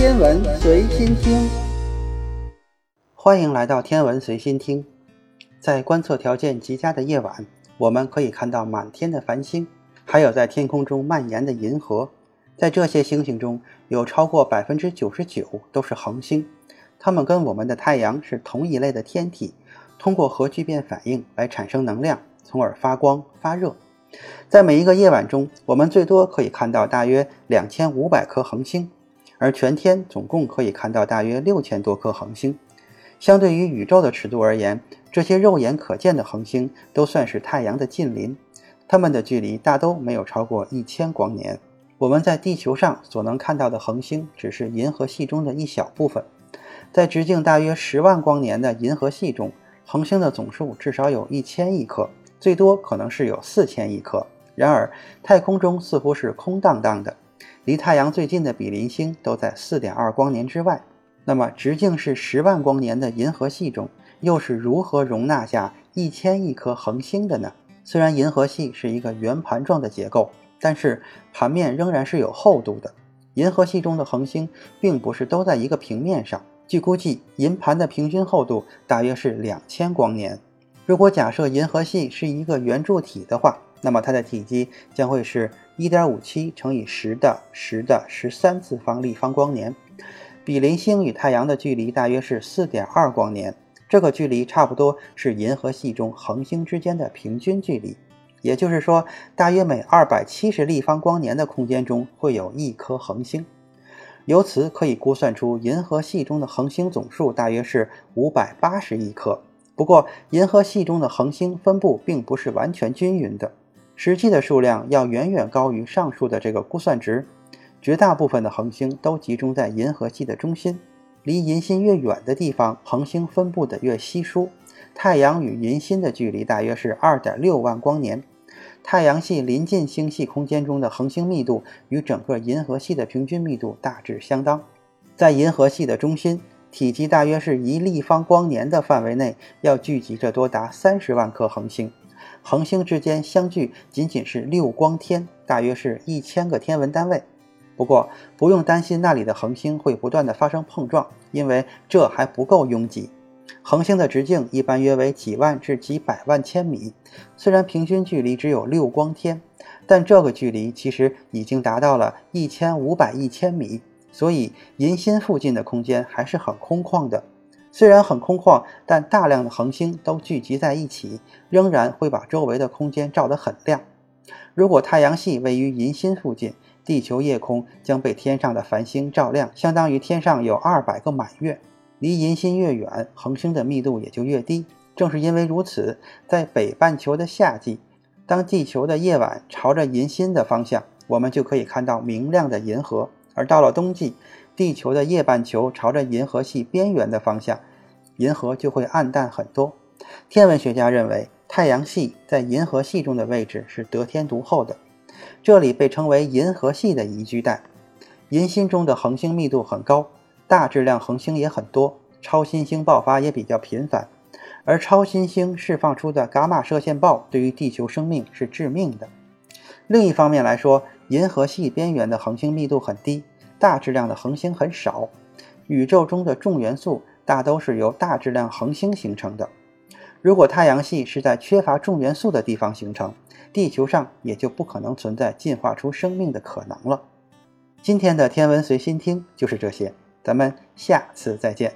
天文随心听，欢迎来到天文随心听。在观测条件极佳的夜晚，我们可以看到满天的繁星，还有在天空中蔓延的银河。在这些星星中，有超过百分之九十九都是恒星，它们跟我们的太阳是同一类的天体，通过核聚变反应来产生能量，从而发光发热。在每一个夜晚中，我们最多可以看到大约两千五百颗恒星，而全天总共可以看到大约六千多颗恒星。相对于宇宙的尺度而言，这些肉眼可见的恒星都算是太阳的近邻，它们的距离大都没有超过一千光年。我们在地球上所能看到的恒星只是银河系中的一小部分。在直径大约十万光年的银河系中，恒星的总数至少有一千亿颗。最多可能是有四千亿颗。然而，太空中似乎是空荡荡的，离太阳最近的比邻星都在四点二光年之外。那么，直径是十万光年的银河系中，又是如何容纳下一千亿颗恒星的呢？虽然银河系是一个圆盘状的结构，但是盘面仍然是有厚度的。银河系中的恒星并不是都在一个平面上。据估计，银盘的平均厚度大约是两千光年。如果假设银河系是一个圆柱体的话，那么它的体积将会是1.57乘以10的10的13次方立方光年。比邻星与太阳的距离大约是4.2光年，这个距离差不多是银河系中恒星之间的平均距离。也就是说，大约每270立方光年的空间中会有一颗恒星。由此可以估算出银河系中的恒星总数大约是580亿颗。不过，银河系中的恒星分布并不是完全均匀的，实际的数量要远远高于上述的这个估算值。绝大部分的恒星都集中在银河系的中心，离银心越远的地方，恒星分布的越稀疏。太阳与银心的距离大约是二点六万光年，太阳系临近星系空间中的恒星密度与整个银河系的平均密度大致相当。在银河系的中心。体积大约是一立方光年的范围内，要聚集着多达三十万颗恒星。恒星之间相距仅仅是六光天，大约是一千个天文单位。不过，不用担心那里的恒星会不断的发生碰撞，因为这还不够拥挤。恒星的直径一般约为几万至几百万千米，虽然平均距离只有六光天，但这个距离其实已经达到了一千五百亿千米。所以，银心附近的空间还是很空旷的。虽然很空旷，但大量的恒星都聚集在一起，仍然会把周围的空间照得很亮。如果太阳系位于银心附近，地球夜空将被天上的繁星照亮，相当于天上有二百个满月。离银心越远，恒星的密度也就越低。正是因为如此，在北半球的夏季，当地球的夜晚朝着银心的方向，我们就可以看到明亮的银河。而到了冬季，地球的夜半球朝着银河系边缘的方向，银河就会暗淡很多。天文学家认为，太阳系在银河系中的位置是得天独厚的，这里被称为银河系的宜居带。银心中的恒星密度很高，大质量恒星也很多，超新星爆发也比较频繁。而超新星释放出的伽马射线暴对于地球生命是致命的。另一方面来说，银河系边缘的恒星密度很低。大质量的恒星很少，宇宙中的重元素大都是由大质量恒星形成的。如果太阳系是在缺乏重元素的地方形成，地球上也就不可能存在进化出生命的可能了。今天的天文随心听就是这些，咱们下次再见。